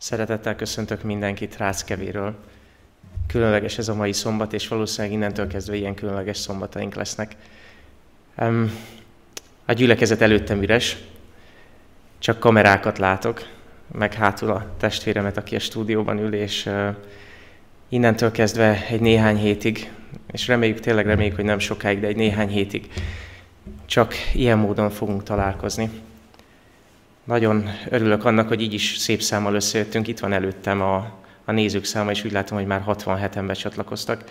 Szeretettel köszöntök mindenkit Ráckevéről. Különleges ez a mai szombat, és valószínűleg innentől kezdve ilyen különleges szombataink lesznek. A gyülekezet előttem üres, csak kamerákat látok, meg hátul a testvéremet, aki a stúdióban ül, és innentől kezdve egy néhány hétig, és reméljük, tényleg reméljük, hogy nem sokáig, de egy néhány hétig csak ilyen módon fogunk találkozni. Nagyon örülök annak, hogy így is szép számmal összejöttünk. Itt van előttem a, a nézők száma, és úgy látom, hogy már 67-en becsatlakoztak.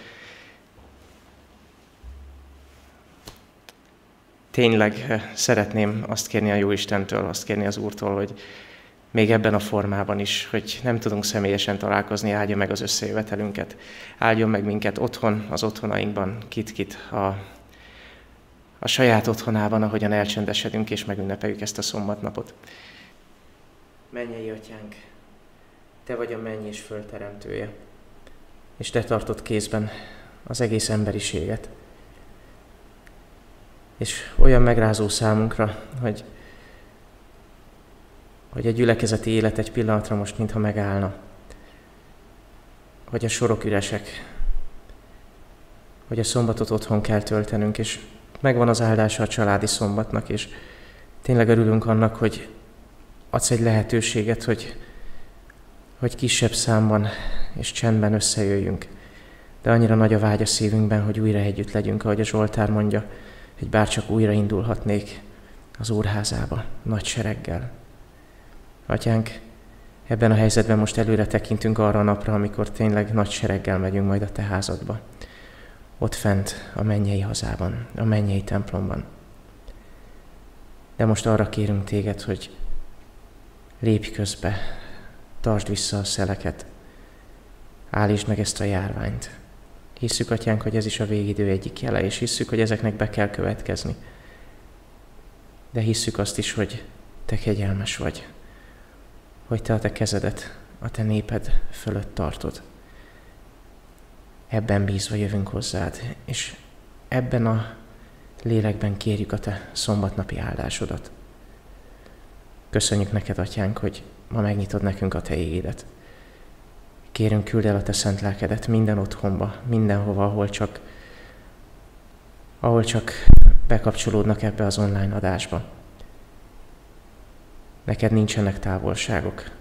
Tényleg eh, szeretném azt kérni a Jóistentől, azt kérni az Úrtól, hogy még ebben a formában is, hogy nem tudunk személyesen találkozni, áldja meg az összejövetelünket. Áldjon meg minket otthon, az otthonainkban, kit-kit a, a saját otthonában, ahogyan elcsendesedünk és megünnepeljük ezt a szombatnapot. Mennyei atyánk, te vagy a menny és föld teremtője, és te tartod kézben az egész emberiséget. És olyan megrázó számunkra, hogy, hogy a gyülekezeti élet egy pillanatra most mintha megállna. Hogy a sorok üresek, hogy a szombatot otthon kell töltenünk, és megvan az áldása a családi szombatnak, és tényleg örülünk annak, hogy adsz egy lehetőséget, hogy, hogy kisebb számban és csendben összejöjjünk. De annyira nagy a vágy a szívünkben, hogy újra együtt legyünk, ahogy a Zsoltár mondja, hogy bárcsak újra indulhatnék az úrházába, nagy sereggel. Atyánk, ebben a helyzetben most előre tekintünk arra a napra, amikor tényleg nagy sereggel megyünk majd a te házadba. Ott fent a mennyei hazában, a mennyei templomban. De most arra kérünk téged, hogy lépj közbe, tartsd vissza a szeleket, állítsd meg ezt a járványt. Hisszük, Atyánk, hogy ez is a végidő egyik jele, és hisszük, hogy ezeknek be kell következni. De hisszük azt is, hogy Te kegyelmes vagy, hogy Te a Te kezedet a Te néped fölött tartod. Ebben bízva jövünk hozzád, és ebben a lélekben kérjük a Te szombatnapi áldásodat. Köszönjük neked, Atyánk, hogy ma megnyitod nekünk a Te égedet. Kérünk, küld el a Te szent lelkedet minden otthonba, mindenhova, ahol csak, ahol csak bekapcsolódnak ebbe az online adásba. Neked nincsenek távolságok,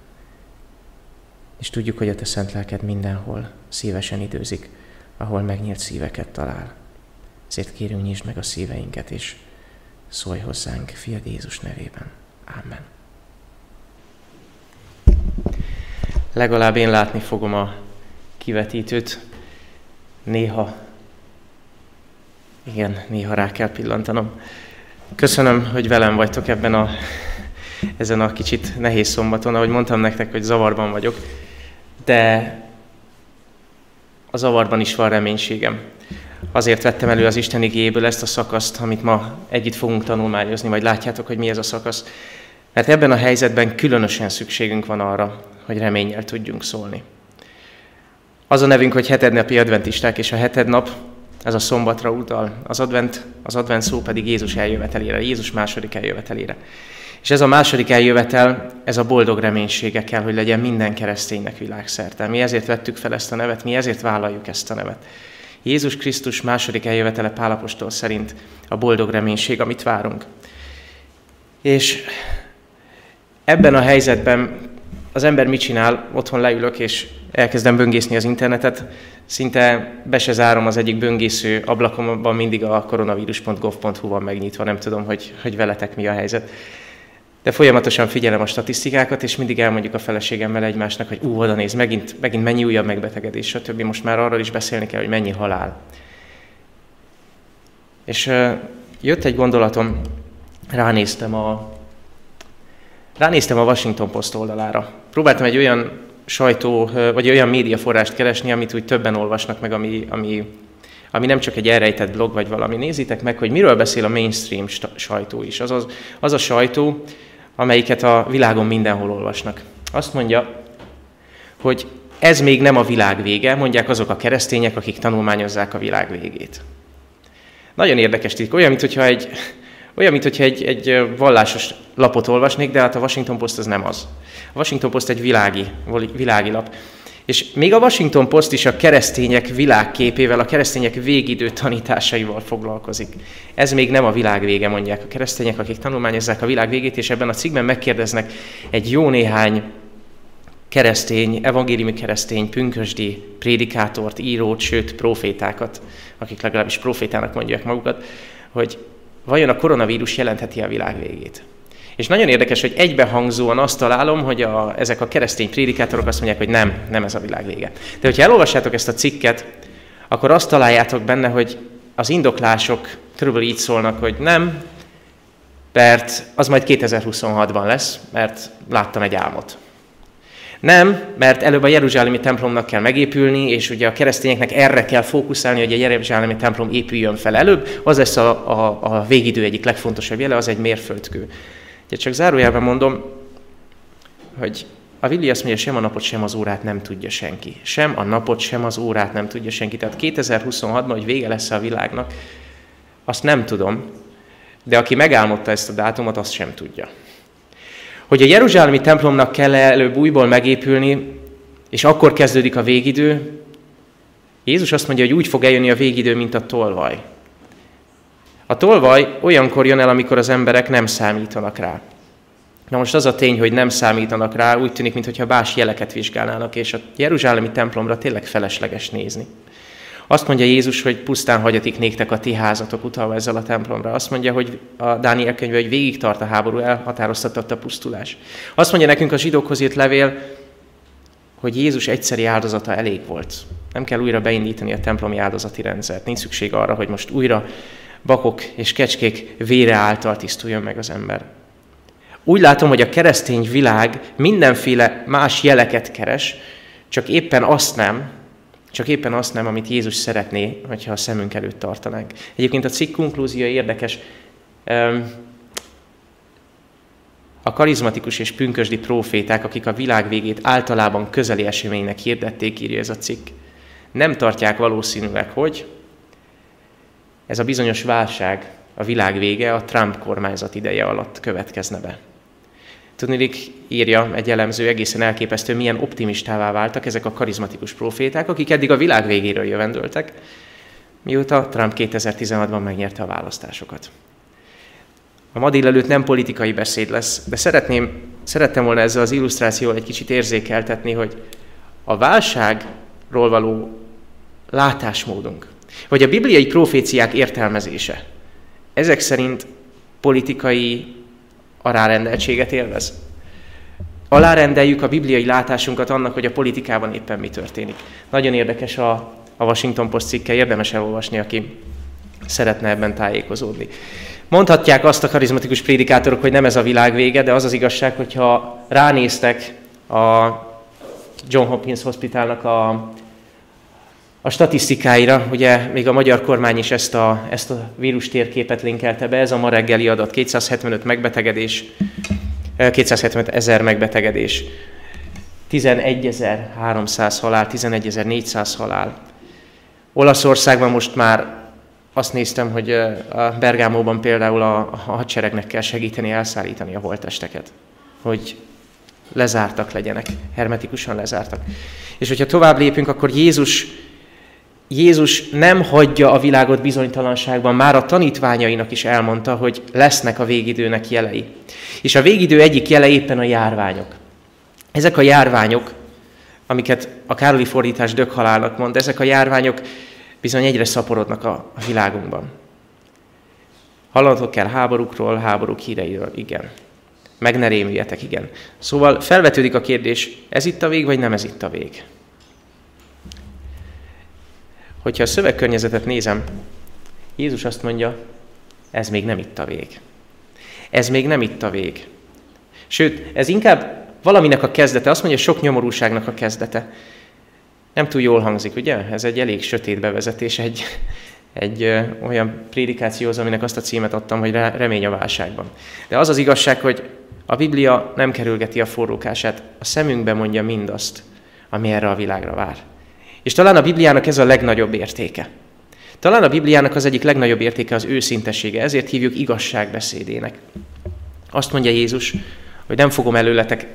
és tudjuk, hogy a Te szent lelked mindenhol szívesen időzik, ahol megnyílt szíveket talál. Ezért kérünk, nyisd meg a szíveinket, és szólj hozzánk, Fiad Jézus nevében. Amen. Legalább én látni fogom a kivetítőt. Néha, igen, néha rá kell pillantanom. Köszönöm, hogy velem vagytok ebben a, ezen a kicsit nehéz szombaton. Ahogy mondtam nektek, hogy zavarban vagyok, de a zavarban is van reménységem. Azért vettem elő az Isten igéből ezt a szakaszt, amit ma együtt fogunk tanulmányozni, majd látjátok, hogy mi ez a szakasz. Mert ebben a helyzetben különösen szükségünk van arra, hogy reménnyel tudjunk szólni. Az a nevünk, hogy hetednapi adventisták, és a heted nap, ez a szombatra utal. Az advent, az advent szó pedig Jézus eljövetelére, Jézus második eljövetelére. És ez a második eljövetel, ez a boldog reménysége kell, hogy legyen minden kereszténynek világszerte. Mi ezért vettük fel ezt a nevet, mi ezért vállaljuk ezt a nevet. Jézus Krisztus második eljövetele Pálapostól szerint a boldog reménység, amit várunk. És ebben a helyzetben az ember mit csinál? Otthon leülök, és elkezdem böngészni az internetet. Szinte be se zárom az egyik böngésző ablakomban, mindig a koronavírus.gov.hu van megnyitva, nem tudom, hogy, hogy veletek mi a helyzet. De folyamatosan figyelem a statisztikákat, és mindig elmondjuk a feleségemmel egymásnak, hogy ú, oda néz, megint, megint mennyi újabb megbetegedés, stb. Most már arról is beszélni kell, hogy mennyi halál. És uh, jött egy gondolatom, ránéztem a, ránéztem a Washington Post oldalára. Próbáltam egy olyan sajtó, vagy olyan médiaforrást keresni, amit úgy többen olvasnak meg, ami, ami, ami nem csak egy elrejtett blog vagy valami. Nézzétek meg, hogy miről beszél a mainstream sajtó is. Az, az, az a sajtó, amelyiket a világon mindenhol olvasnak. Azt mondja, hogy ez még nem a világ vége, mondják azok a keresztények, akik tanulmányozzák a világ végét. Nagyon érdekes titok, olyan, mintha egy, olyan, mintha egy, egy vallásos lapot olvasnék, de hát a Washington Post az nem az. A Washington Post egy világi, világi lap. És még a Washington Post is a keresztények világképével, a keresztények végidő tanításaival foglalkozik. Ez még nem a világ vége, mondják a keresztények, akik tanulmányozzák a világ végét, és ebben a cikkben megkérdeznek egy jó néhány keresztény, evangéliumi keresztény, pünkösdi prédikátort, írót, sőt profétákat, akik legalábbis profétának mondják magukat, hogy vajon a koronavírus jelentheti a világ végét. És nagyon érdekes, hogy egybehangzóan azt találom, hogy a, ezek a keresztény prédikátorok azt mondják, hogy nem, nem ez a világ vége. De hogyha elolvassátok ezt a cikket, akkor azt találjátok benne, hogy az indoklások körülbelül így szólnak, hogy nem, mert az majd 2026-ban lesz, mert láttam egy álmot. Nem, mert előbb a Jeruzsálemi templomnak kell megépülni, és ugye a keresztényeknek erre kell fókuszálni, hogy a Jeruzsálemi templom épüljön fel előbb, az lesz a, a, a végidő egyik legfontosabb jele, az egy mérföldkő. Ugye csak zárójelben mondom, hogy a Vili azt mondja, sem a napot, sem az órát nem tudja senki. Sem a napot, sem az órát nem tudja senki. Tehát 2026-ban, hogy vége lesz a világnak, azt nem tudom, de aki megálmodta ezt a dátumot, azt sem tudja. Hogy a Jeruzsálemi templomnak kell előbb újból megépülni, és akkor kezdődik a végidő, Jézus azt mondja, hogy úgy fog eljönni a végidő, mint a tolvaj. A tolvaj olyankor jön el, amikor az emberek nem számítanak rá. Na most az a tény, hogy nem számítanak rá, úgy tűnik, mintha más jeleket vizsgálnának, és a Jeruzsálemi templomra tényleg felesleges nézni. Azt mondja Jézus, hogy pusztán hagyatik néktek a ti házatok utalva ezzel a templomra. Azt mondja, hogy a Dániel könyve, hogy végig tart a háború, elhatároztatott a pusztulás. Azt mondja nekünk a zsidókhoz írt levél, hogy Jézus egyszeri áldozata elég volt. Nem kell újra beindítani a templomi áldozati rendszert. Nincs szükség arra, hogy most újra bakok és kecskék vére által tisztuljon meg az ember. Úgy látom, hogy a keresztény világ mindenféle más jeleket keres, csak éppen azt nem, csak éppen azt nem, amit Jézus szeretné, hogyha a szemünk előtt tartanánk. Egyébként a cikk konklúziója érdekes. A karizmatikus és pünkösdi proféták, akik a világ végét általában közeli eseménynek hirdették, írja ez a cikk, nem tartják valószínűleg, hogy ez a bizonyos válság, a világ vége a Trump kormányzat ideje alatt következne be. Tudnék, írja egy elemző egészen elképesztő, milyen optimistává váltak ezek a karizmatikus proféták, akik eddig a világ végéről jövendöltek, mióta Trump 2016-ban megnyerte a választásokat. A ma délelőtt nem politikai beszéd lesz, de szeretném, szerettem volna ezzel az illusztrációval egy kicsit érzékeltetni, hogy a válságról való látásmódunk, vagy a bibliai proféciák értelmezése, ezek szerint politikai alárendeltséget élvez. Alárendeljük a bibliai látásunkat annak, hogy a politikában éppen mi történik. Nagyon érdekes a, a Washington Post cikke, érdemes elolvasni, aki szeretne ebben tájékozódni. Mondhatják azt a karizmatikus prédikátorok, hogy nem ez a világ vége, de az az igazság, hogyha ránéztek a John Hopkins Hospitalnak a a statisztikáira, ugye még a magyar kormány is ezt a, ezt a vírus térképet linkelte be, ez a ma reggeli adat, 275 megbetegedés, 275 ezer megbetegedés, 11.300 halál, 11.400 halál. Olaszországban most már azt néztem, hogy a Bergámóban például a, a hadseregnek kell segíteni elszállítani a holtesteket, hogy lezártak legyenek, hermetikusan lezártak. És hogyha tovább lépünk, akkor Jézus Jézus nem hagyja a világot bizonytalanságban, már a tanítványainak is elmondta, hogy lesznek a végidőnek jelei. És a végidő egyik jele éppen a járványok. Ezek a járványok, amiket a Károli fordítás döghalálnak mond, ezek a járványok bizony egyre szaporodnak a, a világunkban. Hallanatok kell háborúkról, háborúk híreiről, igen. Meg ne rémüljetek, igen. Szóval felvetődik a kérdés, ez itt a vég, vagy nem ez itt a vég? Hogyha a szövegkörnyezetet nézem, Jézus azt mondja, ez még nem itt a vég. Ez még nem itt a vég. Sőt, ez inkább valaminek a kezdete, azt mondja, sok nyomorúságnak a kezdete. Nem túl jól hangzik, ugye? Ez egy elég sötét bevezetés egy, egy ö, olyan prédikációhoz, aminek azt a címet adtam, hogy remény a válságban. De az az igazság, hogy a Biblia nem kerülgeti a forrókását, a szemünkbe mondja mindazt, ami erre a világra vár. És talán a Bibliának ez a legnagyobb értéke. Talán a Bibliának az egyik legnagyobb értéke az őszintessége, ezért hívjuk igazságbeszédének. Azt mondja Jézus, hogy nem fogom előletek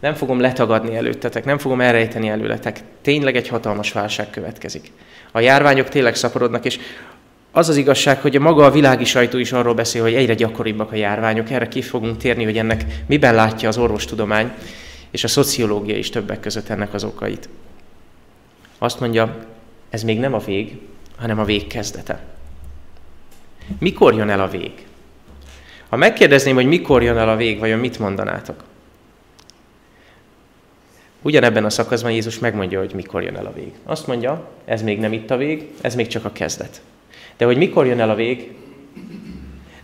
Nem fogom letagadni előttetek, nem fogom elrejteni előletek. Tényleg egy hatalmas válság következik. A járványok tényleg szaporodnak, és az az igazság, hogy a maga a világi sajtó is arról beszél, hogy egyre gyakoribbak a járványok. Erre ki fogunk térni, hogy ennek miben látja az orvostudomány, és a szociológia is többek között ennek az okait. Azt mondja, ez még nem a vég, hanem a vég kezdete. Mikor jön el a vég? Ha megkérdezném, hogy mikor jön el a vég, vajon mit mondanátok? Ugyanebben a szakaszban Jézus megmondja, hogy mikor jön el a vég. Azt mondja, ez még nem itt a vég, ez még csak a kezdet. De hogy mikor jön el a vég?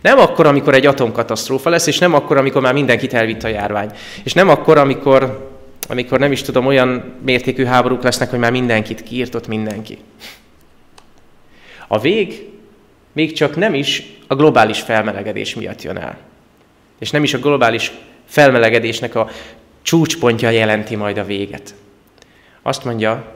Nem akkor, amikor egy atomkatasztrófa lesz, és nem akkor, amikor már mindenkit elvitt a járvány. És nem akkor, amikor, amikor nem is tudom, olyan mértékű háborúk lesznek, hogy már mindenkit kiírtott mindenki. A vég még csak nem is a globális felmelegedés miatt jön el. És nem is a globális felmelegedésnek a csúcspontja jelenti majd a véget. Azt mondja,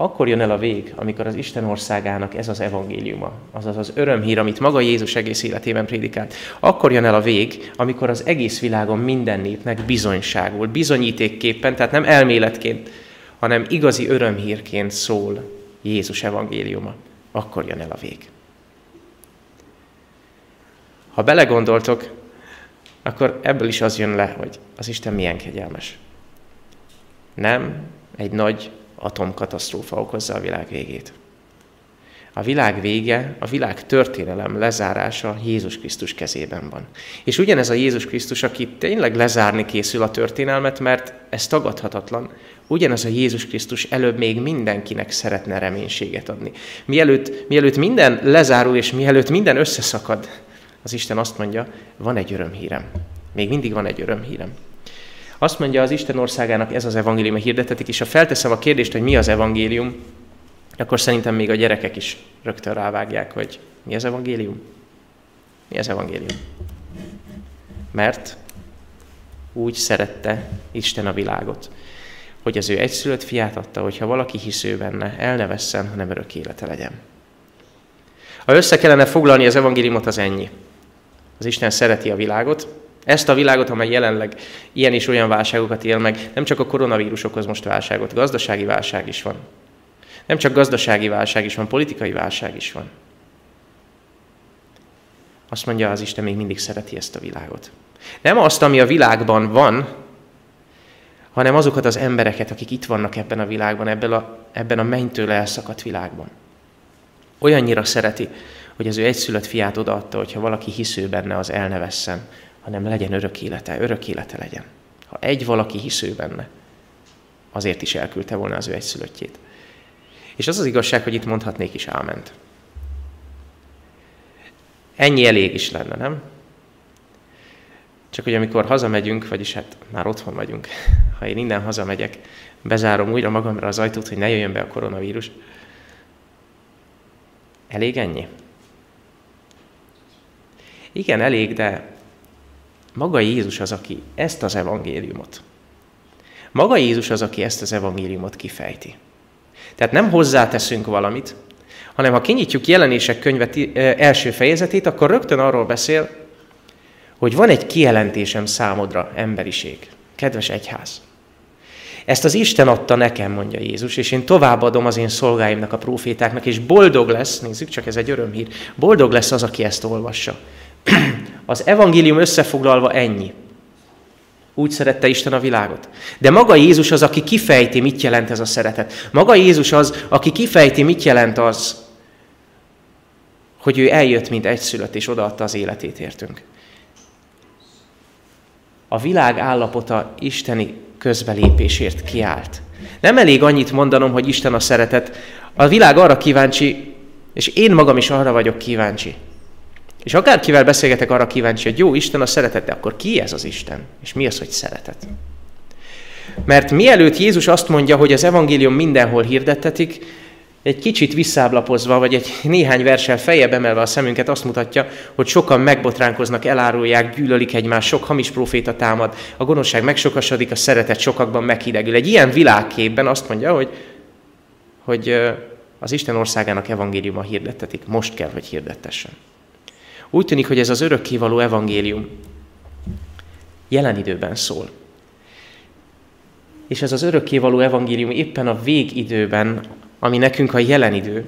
akkor jön el a vég, amikor az Isten országának ez az evangéliuma, azaz az örömhír, amit maga Jézus egész életében prédikált. Akkor jön el a vég, amikor az egész világon minden népnek bizonyságul, bizonyítékképpen, tehát nem elméletként, hanem igazi örömhírként szól Jézus evangéliuma. Akkor jön el a vég. Ha belegondoltok, akkor ebből is az jön le, hogy az Isten milyen kegyelmes. Nem egy nagy atomkatasztrófa okozza a világ végét. A világ vége, a világ történelem lezárása Jézus Krisztus kezében van. És ugyanez a Jézus Krisztus, aki tényleg lezárni készül a történelmet, mert ez tagadhatatlan, ugyanez a Jézus Krisztus előbb még mindenkinek szeretne reménységet adni. Mielőtt, mielőtt minden lezárul, és mielőtt minden összeszakad, az Isten azt mondja, van egy örömhírem. Még mindig van egy örömhírem. Azt mondja az Isten országának ez az evangélium, hirdetetik, és ha felteszem a kérdést, hogy mi az evangélium, akkor szerintem még a gyerekek is rögtön rávágják, hogy mi az evangélium? Mi az evangélium? Mert úgy szerette Isten a világot, hogy az ő egyszülött fiát adta, hogyha valaki hisző benne, el ne vesszen, hanem örök élete legyen. Ha össze kellene foglalni az evangéliumot, az ennyi. Az Isten szereti a világot, ezt a világot, amely jelenleg ilyen és olyan válságokat él meg, nem csak a koronavírus okoz most válságot, gazdasági válság is van. Nem csak gazdasági válság is van, politikai válság is van. Azt mondja az Isten, még mindig szereti ezt a világot. Nem azt, ami a világban van, hanem azokat az embereket, akik itt vannak ebben a világban, ebben a, ebben a mennytől elszakadt világban. Olyannyira szereti, hogy az ő egyszülött fiát odaadta, hogyha valaki hisző benne, az elnevesszen, hanem legyen örök élete, örök élete legyen. Ha egy valaki hisző benne, azért is elküldte volna az ő egyszülöttjét. És az az igazság, hogy itt mondhatnék is áment. Ennyi elég is lenne, nem? Csak hogy amikor hazamegyünk, vagyis hát már otthon vagyunk, ha én innen hazamegyek, bezárom újra magamra az ajtót, hogy ne jöjjön be a koronavírus. Elég ennyi? Igen, elég, de maga Jézus az, aki ezt az evangéliumot, maga Jézus az, aki ezt az evangéliumot kifejti. Tehát nem hozzáteszünk valamit, hanem ha kinyitjuk jelenések könyve első fejezetét, akkor rögtön arról beszél, hogy van egy kijelentésem számodra, emberiség, kedves egyház. Ezt az Isten adta nekem, mondja Jézus, és én továbbadom az én szolgáimnak, a profétáknak, és boldog lesz, nézzük csak, ez egy örömhír, boldog lesz az, aki ezt olvassa. Az evangélium összefoglalva ennyi. Úgy szerette Isten a világot. De maga Jézus az, aki kifejti, mit jelent ez a szeretet. Maga Jézus az, aki kifejti, mit jelent az, hogy ő eljött, mint egyszülött, és odaadta az életét értünk. A világ állapota isteni közbelépésért kiállt. Nem elég annyit mondanom, hogy Isten a szeretet. A világ arra kíváncsi, és én magam is arra vagyok kíváncsi, és akárkivel beszélgetek, arra kíváncsi, hogy jó, Isten a szeretet, de akkor ki ez az Isten? És mi az, hogy szeretet? Mert mielőtt Jézus azt mondja, hogy az evangélium mindenhol hirdettetik, egy kicsit visszáblapozva, vagy egy néhány versel fejebb emelve a szemünket azt mutatja, hogy sokan megbotránkoznak, elárulják, gyűlölik egymást, sok hamis proféta támad, a gonoszság megsokasodik, a szeretet sokakban meghidegül. Egy ilyen világképben azt mondja, hogy, hogy az Isten országának evangéliuma hirdettetik. Most kell, hogy hirdetessen. Úgy tűnik, hogy ez az örökkévaló evangélium jelen időben szól. és ez az örökkévaló evangélium éppen a végidőben, ami nekünk a jelen idő,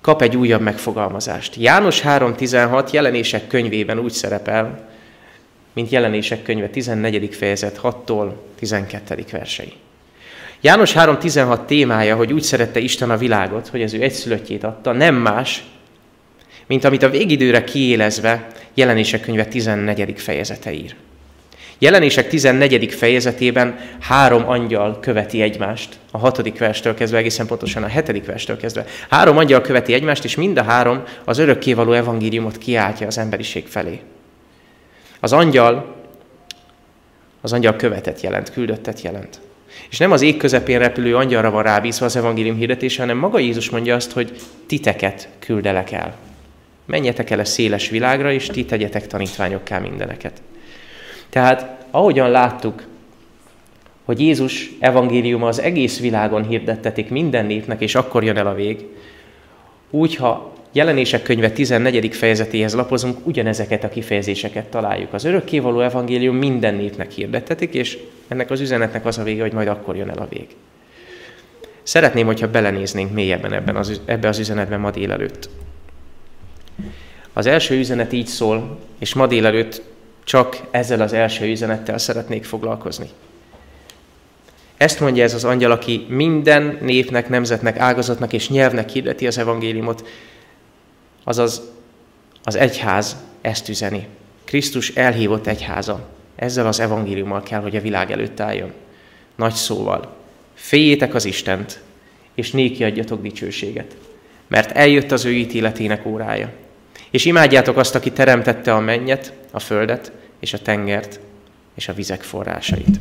kap egy újabb megfogalmazást. János 3.16 jelenések könyvében úgy szerepel, mint jelenések könyve 14. fejezet 6-tól 12. versei. János 3.16 témája, hogy úgy szerette Isten a világot, hogy az ő egyszülöttjét adta, nem más, mint amit a végidőre kiélezve jelenések könyve 14. fejezete ír. Jelenések 14. fejezetében három angyal követi egymást, a hatodik verstől kezdve, egészen pontosan a hetedik verstől kezdve. Három angyal követi egymást, és mind a három az örökkévaló evangéliumot kiáltja az emberiség felé. Az angyal, az angyal követet jelent, küldöttet jelent. És nem az ég közepén repülő angyalra van rábízva az evangélium hirdetése, hanem maga Jézus mondja azt, hogy titeket küldelek el. Menjetek el a széles világra, és ti tegyetek tanítványokká mindeneket. Tehát ahogyan láttuk, hogy Jézus evangéliuma az egész világon hirdettetik minden népnek, és akkor jön el a vég, úgy, ha jelenések könyve 14. fejezetéhez lapozunk, ugyanezeket a kifejezéseket találjuk. Az örökkévaló evangélium minden népnek hirdettetik, és ennek az üzenetnek az a vége, hogy majd akkor jön el a vég. Szeretném, hogyha belenéznénk mélyebben ebben az, ebbe az üzenetben ma délelőtt. Az első üzenet így szól, és ma délelőtt csak ezzel az első üzenettel szeretnék foglalkozni. Ezt mondja ez az angyal, aki minden népnek, nemzetnek, ágazatnak és nyelvnek hirdeti az evangéliumot, azaz az egyház ezt üzeni. Krisztus elhívott egyháza. Ezzel az evangéliummal kell, hogy a világ előtt álljon. Nagy szóval. Féljétek az Istent, és néki adjatok dicsőséget. Mert eljött az ő ítéletének órája. És imádjátok azt, aki teremtette a mennyet, a földet, és a tengert, és a vizek forrásait.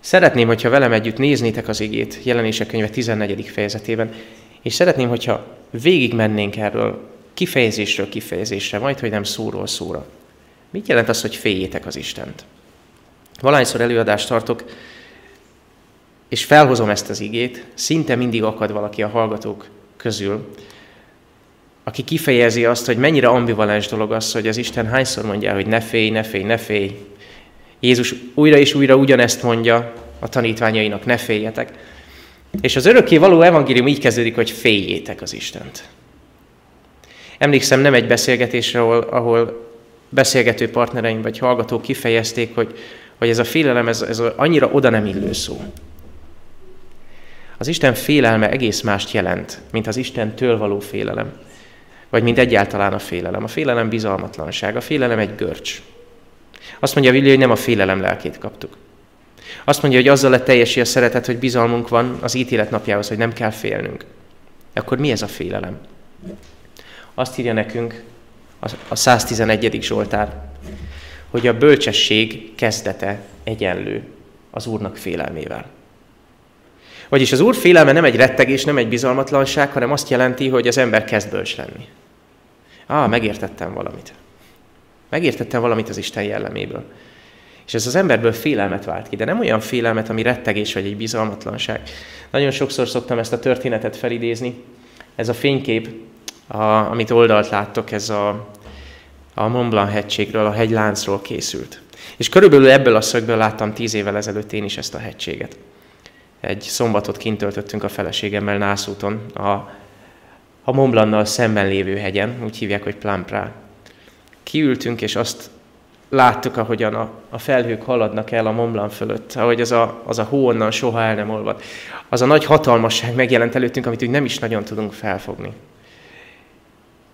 Szeretném, hogyha velem együtt néznétek az igét, jelenések könyve 14. fejezetében, és szeretném, hogyha végig mennénk erről kifejezésről kifejezésre, majd, hogy nem szóról szóra. Mit jelent az, hogy féljétek az Istent? Valányszor előadást tartok, és felhozom ezt az igét, szinte mindig akad valaki a hallgatók közül, aki kifejezi azt, hogy mennyire ambivalens dolog az, hogy az Isten hányszor mondja, hogy ne félj, ne félj, ne félj. Jézus újra és újra ugyanezt mondja a tanítványainak, ne féljetek. És az örökké való evangélium így kezdődik, hogy féljétek az Istent. Emlékszem nem egy beszélgetésre, ahol, ahol beszélgető partnereim vagy hallgatók kifejezték, hogy, hogy ez a félelem, ez, ez annyira oda nem illő szó. Az Isten félelme egész mást jelent, mint az Istentől való félelem. Vagy mint egyáltalán a félelem. A félelem bizalmatlanság, a félelem egy görcs. Azt mondja Vili, hogy nem a félelem lelkét kaptuk. Azt mondja, hogy azzal lett teljesi a szeretet, hogy bizalmunk van az ítélet napjához, hogy nem kell félnünk. Akkor mi ez a félelem? Azt írja nekünk a 111. Zsoltár, hogy a bölcsesség kezdete egyenlő az Úrnak félelmével. Vagyis az Úr félelme nem egy rettegés, nem egy bizalmatlanság, hanem azt jelenti, hogy az ember kezd bölcs lenni. Á, megértettem valamit. Megértettem valamit az Isten jelleméből. És ez az emberből félelmet vált ki, de nem olyan félelmet, ami rettegés vagy egy bizalmatlanság. Nagyon sokszor szoktam ezt a történetet felidézni. Ez a fénykép, a, amit oldalt láttok, ez a, a Mont Blanc hegységről, a hegyláncról készült. És körülbelül ebből a szögből láttam tíz évvel ezelőtt én is ezt a hegységet. Egy szombatot kint töltöttünk a feleségemmel Nászúton, a a Momblannal szemben lévő hegyen, úgy hívják, hogy Plamprá. Kiültünk, és azt láttuk, ahogyan a, a felhők haladnak el a Momblan fölött, ahogy az a, az a hó onnan soha el nem olvad. Az a nagy hatalmasság megjelent előttünk, amit úgy nem is nagyon tudunk felfogni.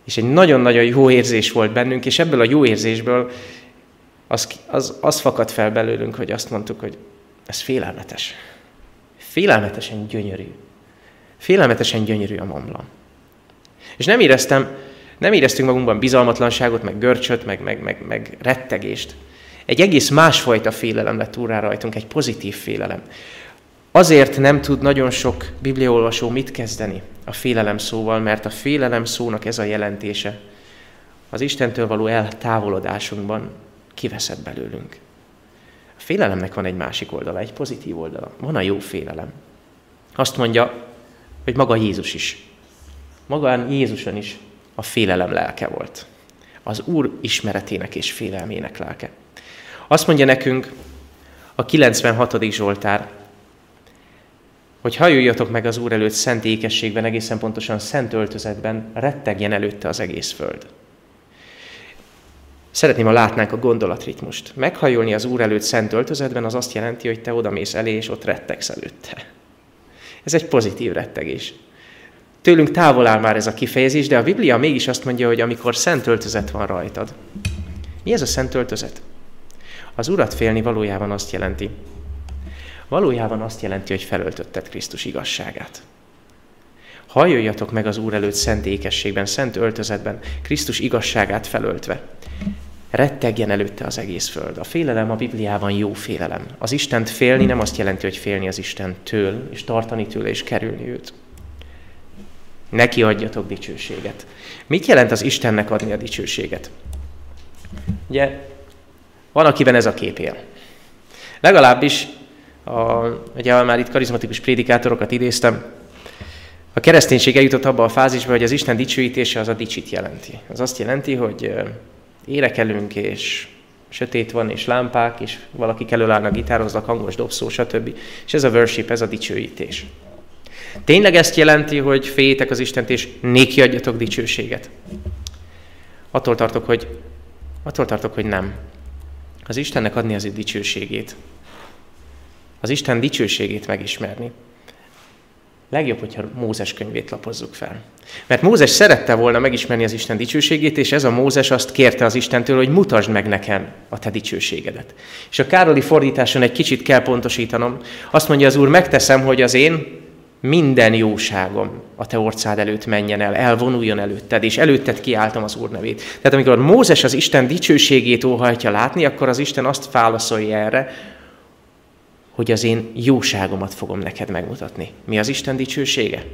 És egy nagyon-nagyon jó érzés volt bennünk, és ebből a jó érzésből az, az, az fakadt fel belőlünk, hogy azt mondtuk, hogy ez félelmetes. Félelmetesen gyönyörű. Félelmetesen gyönyörű a Momblan. És nem éreztem, nem éreztünk magunkban bizalmatlanságot, meg görcsöt, meg, meg, meg, meg rettegést. Egy egész másfajta félelem lett úrrá rajtunk, egy pozitív félelem. Azért nem tud nagyon sok bibliaolvasó mit kezdeni a félelem szóval, mert a félelem szónak ez a jelentése. Az Istentől való eltávolodásunkban kiveszed belőlünk. Félelemnek van egy másik oldala, egy pozitív oldala. Van a jó félelem. Azt mondja, hogy maga Jézus is magán Jézuson is a félelem lelke volt. Az Úr ismeretének és félelmének lelke. Azt mondja nekünk A 96. Zsoltár. Hogy hajoljatok meg az Úr előtt szent ékességben, egészen pontosan szent öltözetben, rettegjen előtte az egész föld. Szeretném, ha látnánk a gondolatritmust. Meghajolni az Úr előtt szent öltözetben, az azt jelenti, hogy te odamész elé, és ott rettegsz előtte. Ez egy pozitív rettegés. Tőlünk távol áll már ez a kifejezés, de a Biblia mégis azt mondja, hogy amikor szent öltözet van rajtad. Mi ez a szent öltözet? Az Urat félni valójában azt jelenti, valójában azt jelenti, hogy felöltötted Krisztus igazságát. Hajoljatok meg az Úr előtt szent ékességben, szent öltözetben, Krisztus igazságát felöltve. Rettegjen előtte az egész föld. A félelem a Bibliában jó félelem. Az Istent félni nem azt jelenti, hogy félni az Istentől, és tartani tőle, és kerülni őt. Neki adjatok dicsőséget. Mit jelent az Istennek adni a dicsőséget? Ugye van, akiben ez a kép él. Legalábbis, a, ugye már itt karizmatikus prédikátorokat idéztem, a kereszténység eljutott abba a fázisba, hogy az Isten dicsőítése az a dicsit jelenti. Az azt jelenti, hogy érekelünk, és sötét van, és lámpák, és valakik előállnak, gitároznak, hangos dobszó, stb. És ez a worship, ez a dicsőítés. Tényleg ezt jelenti, hogy féljétek az Istent, és néki adjatok dicsőséget? Attól tartok, hogy, attól tartok, hogy nem. Az Istennek adni az ő dicsőségét. Az Isten dicsőségét megismerni. Legjobb, hogyha Mózes könyvét lapozzuk fel. Mert Mózes szerette volna megismerni az Isten dicsőségét, és ez a Mózes azt kérte az Istentől, hogy mutasd meg nekem a te dicsőségedet. És a Károli fordításon egy kicsit kell pontosítanom. Azt mondja az Úr, megteszem, hogy az én minden jóságom a te orcád előtt menjen el, elvonuljon előtted, és előtted kiáltom az Úr nevét. Tehát amikor Mózes az Isten dicsőségét óhajtja látni, akkor az Isten azt válaszolja erre, hogy az én jóságomat fogom neked megmutatni. Mi az Isten dicsősége?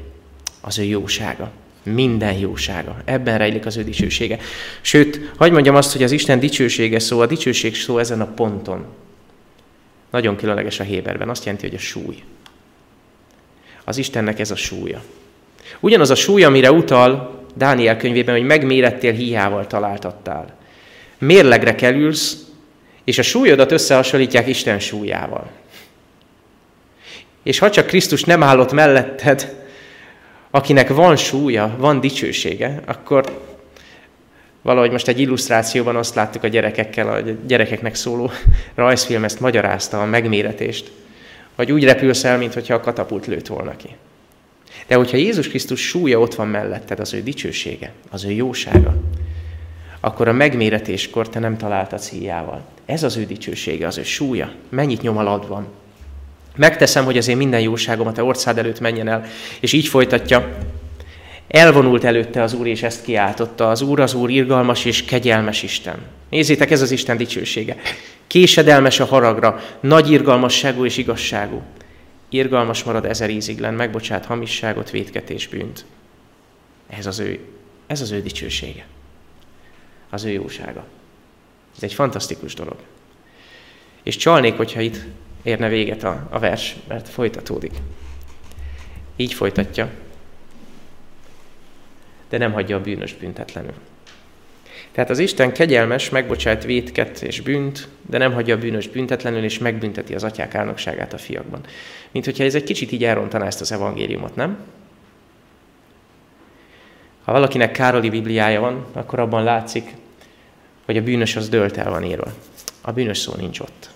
Az ő jósága. Minden jósága. Ebben rejlik az ő dicsősége. Sőt, hagyd mondjam azt, hogy az Isten dicsősége szó, a dicsőség szó ezen a ponton. Nagyon különleges a Héberben. Azt jelenti, hogy a súly. Az Istennek ez a súlya. Ugyanaz a súly, amire utal Dániel könyvében, hogy megmérettél, hiával találtattál. Mérlegre kerülsz, és a súlyodat összehasonlítják Isten súlyával. És ha csak Krisztus nem állott melletted, akinek van súlya, van dicsősége, akkor valahogy most egy illusztrációban azt láttuk a gyerekekkel, a gyerekeknek szóló rajzfilm ezt magyarázta, a megméretést, hogy úgy repülsz el, mintha a katapult lőtt volna ki. De hogyha Jézus Krisztus súlya ott van melletted, az ő dicsősége, az ő jósága, akkor a megméretéskor te nem találtad hiával. Ez az ő dicsősége, az ő súlya. Mennyit nyom alatt van. Megteszem, hogy az én minden jóságomat a orszád előtt menjen el. És így folytatja. Elvonult előtte az Úr, és ezt kiáltotta. Az Úr az Úr irgalmas és kegyelmes Isten. Nézzétek, ez az Isten dicsősége. Késedelmes a haragra, nagy irgalmasságú és igazságú. Irgalmas marad ezer íziglen, megbocsát hamisságot, vétketés, bűnt. Ez az ő, ez az ő dicsősége. Az ő jósága. Ez egy fantasztikus dolog. És csalnék, hogyha itt érne véget a, a vers, mert folytatódik. Így folytatja. De nem hagyja a bűnös büntetlenül. Tehát az Isten kegyelmes, megbocsát vétket és bűnt, de nem hagyja a bűnös büntetlenül, és megbünteti az atyák álnokságát a fiakban. Mint hogyha ez egy kicsit így elrontaná ezt az evangéliumot, nem? Ha valakinek Károli Bibliája van, akkor abban látszik, hogy a bűnös az dölt el van írva. A bűnös szó nincs ott.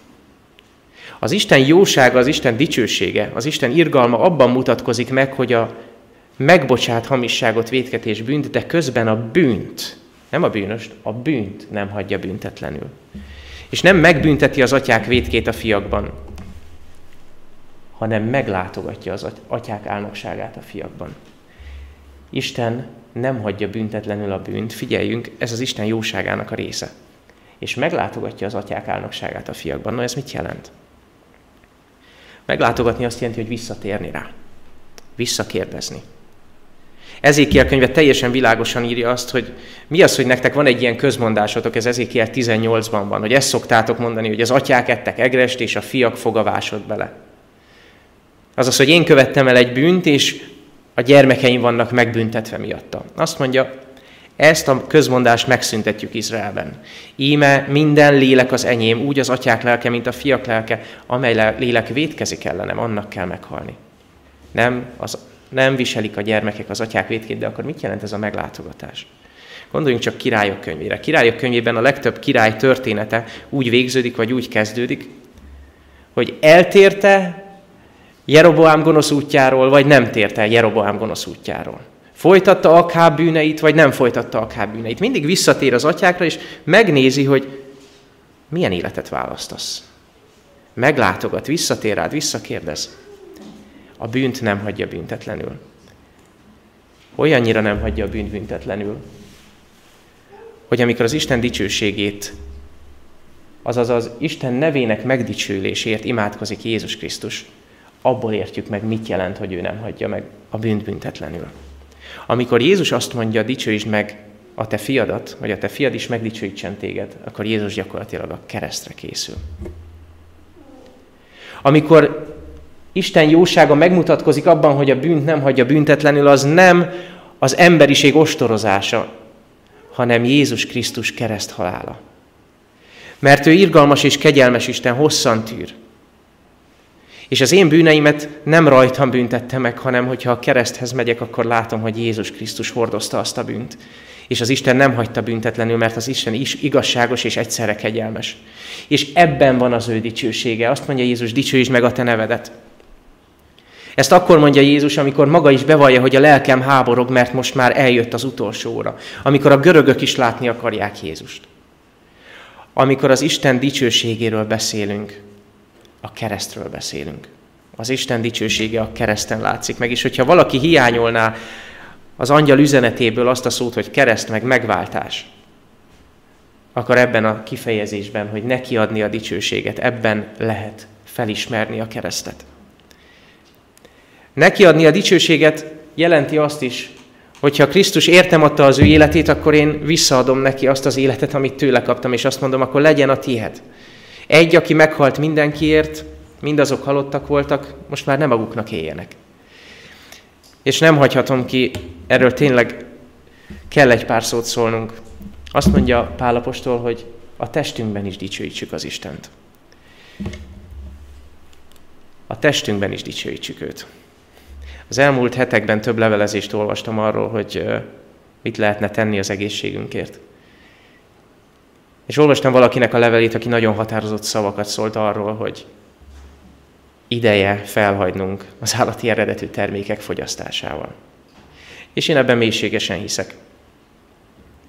Az Isten jósága, az Isten dicsősége, az Isten irgalma abban mutatkozik meg, hogy a megbocsát hamisságot, vétketés bűnt, de közben a bűnt, nem a bűnöst, a bűnt nem hagyja büntetlenül. És nem megbünteti az atyák vétkét a fiakban, hanem meglátogatja az atyák álnokságát a fiakban. Isten nem hagyja büntetlenül a bűnt, figyeljünk, ez az Isten jóságának a része. És meglátogatja az atyák álnokságát a fiakban. Na ez mit jelent? Meglátogatni azt jelenti, hogy visszatérni rá. Visszakérdezni. Ezékiel könyve teljesen világosan írja azt, hogy mi az, hogy nektek van egy ilyen közmondásotok, ez Ezékiel 18-ban van, hogy ezt szoktátok mondani, hogy az atyák ettek egrest, és a fiak fogavásod bele. Azaz, hogy én követtem el egy bűnt, és a gyermekeim vannak megbüntetve miatta. Azt mondja, Ezt a közmondást megszüntetjük Izraelben. Íme minden lélek az enyém, úgy az atyák lelke, mint a fiak lelke, amely lélek vétkezik ellenem, annak kell meghalni. Nem, az, nem viselik a gyermekek az atyák vétkét, de akkor mit jelent ez a meglátogatás? Gondoljunk csak királyok könyvére. Királyok könyvében a legtöbb király története úgy végződik, vagy úgy kezdődik, hogy eltérte Jeroboám gonosz útjáról, vagy nem tért el Jeroboám gonosz útjáról. Folytatta Akháb bűneit, vagy nem folytatta Akháb bűneit. Mindig visszatér az atyákra, és megnézi, hogy milyen életet választasz. Meglátogat, visszatér rád, visszakérdez. A bűnt nem hagyja büntetlenül. Olyannyira nem hagyja a bűnt büntetlenül, hogy amikor az Isten dicsőségét, azaz az Isten nevének megdicsőlésért imádkozik Jézus Krisztus, abból értjük meg, mit jelent, hogy ő nem hagyja meg a bűnt büntetlenül. Amikor Jézus azt mondja, dicsőítsd meg a te fiadat, vagy a te fiad is megdicsőítsen téged, akkor Jézus gyakorlatilag a keresztre készül. Amikor Isten jósága megmutatkozik abban, hogy a bűnt nem hagyja büntetlenül, az nem az emberiség ostorozása, hanem Jézus Krisztus kereszt halála. Mert ő irgalmas és kegyelmes Isten, hosszan tűr. És az én bűneimet nem rajtam büntette meg, hanem hogyha a kereszthez megyek, akkor látom, hogy Jézus Krisztus hordozta azt a bűnt. És az Isten nem hagyta büntetlenül, mert az Isten is igazságos és egyszerre kegyelmes. És ebben van az ő dicsősége. Azt mondja Jézus, dicsőítsd meg a te nevedet. Ezt akkor mondja Jézus, amikor maga is bevallja, hogy a lelkem háborog, mert most már eljött az utolsó óra. Amikor a görögök is látni akarják Jézust. Amikor az Isten dicsőségéről beszélünk, a keresztről beszélünk. Az Isten dicsősége a kereszten látszik meg, és hogyha valaki hiányolná az angyal üzenetéből azt a szót, hogy kereszt meg megváltás, akkor ebben a kifejezésben, hogy neki adni a dicsőséget, ebben lehet felismerni a keresztet. Neki adni a dicsőséget jelenti azt is, hogyha Krisztus értem adta az ő életét, akkor én visszaadom neki azt az életet, amit tőle kaptam, és azt mondom, akkor legyen a tiéd. Egy, aki meghalt mindenkiért, mindazok halottak voltak, most már nem maguknak éljenek. És nem hagyhatom ki, erről tényleg kell egy pár szót szólnunk. Azt mondja Pálapostól, hogy a testünkben is dicsőítsük az Istent. A testünkben is dicsőítsük őt. Az elmúlt hetekben több levelezést olvastam arról, hogy mit lehetne tenni az egészségünkért. És olvastam valakinek a levelét, aki nagyon határozott szavakat szólt arról, hogy ideje felhagynunk az állati eredetű termékek fogyasztásával. És én ebben mélységesen hiszek.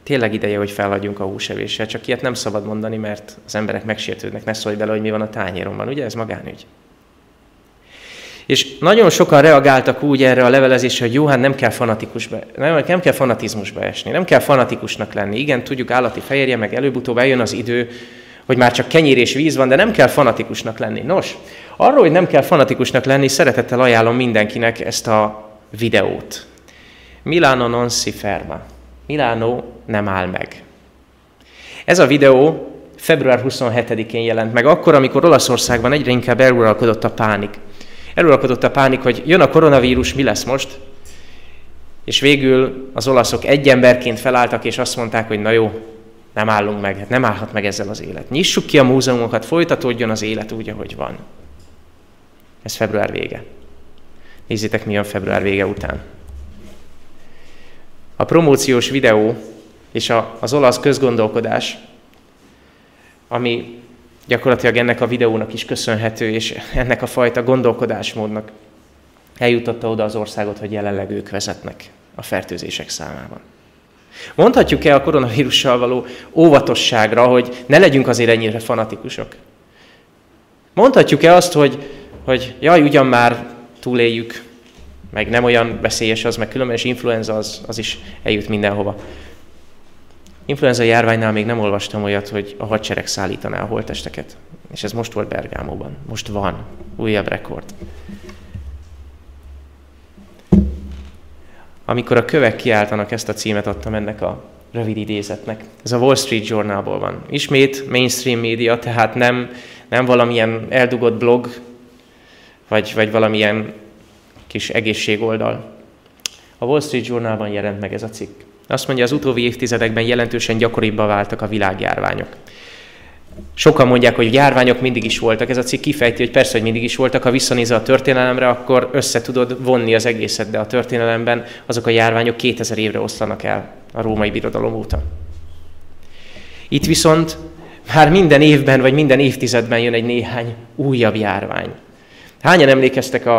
Tényleg ideje, hogy felhagyjunk a húsevéssel, csak ilyet nem szabad mondani, mert az emberek megsértődnek, ne szólj bele, hogy mi van a tányéromban. Ugye ez magánügy? És nagyon sokan reagáltak úgy erre a levelezésre, hogy jó, hát nem kell fanatikusba, nem, nem kell fanatizmusba esni, nem kell fanatikusnak lenni. Igen, tudjuk, állati fehérje, meg előbb-utóbb eljön az idő, hogy már csak kenyér és víz van, de nem kell fanatikusnak lenni. Nos, arról, hogy nem kell fanatikusnak lenni, szeretettel ajánlom mindenkinek ezt a videót. Milano non si ferma. Milano nem áll meg. Ez a videó február 27-én jelent meg, akkor, amikor Olaszországban egyre inkább eluralkodott a pánik. Eluralkodott a pánik, hogy jön a koronavírus, mi lesz most? És végül az olaszok egy emberként felálltak, és azt mondták, hogy na jó, nem állunk meg, nem állhat meg ezzel az élet. Nyissuk ki a múzeumokat, folytatódjon az élet úgy, ahogy van. Ez február vége. Nézzétek, mi a február vége után. A promóciós videó és a, az olasz közgondolkodás, ami gyakorlatilag ennek a videónak is köszönhető, és ennek a fajta gondolkodásmódnak eljutatta oda az országot, hogy jelenleg ők vezetnek a fertőzések számában. Mondhatjuk-e a koronavírussal való óvatosságra, hogy ne legyünk azért ennyire fanatikusok? Mondhatjuk-e azt, hogy, hogy jaj, ugyan már túléljük, meg nem olyan veszélyes az, meg különben is influenza az, az is eljut mindenhova. Influenza járványnál még nem olvastam olyat, hogy a hadsereg szállítaná a holtesteket. És ez most volt Bergámóban. Most van. Újabb rekord. Amikor a kövek kiáltanak, ezt a címet adtam ennek a rövid idézetnek. Ez a Wall Street Journalból van. Ismét mainstream média, tehát nem, nem valamilyen eldugott blog, vagy, vagy valamilyen kis egészségoldal. A Wall Street Journalban jelent meg ez a cikk. Azt mondja, az utóbbi évtizedekben jelentősen gyakoribbá váltak a világjárványok. Sokan mondják, hogy járványok mindig is voltak. Ez a cikk kifejti, hogy persze, hogy mindig is voltak. Ha visszanézel a történelemre, akkor össze tudod vonni az egészet, de a történelemben azok a járványok 2000 évre oszlanak el a római birodalom óta. Itt viszont már minden évben vagy minden évtizedben jön egy néhány újabb járvány. Hányan emlékeztek a,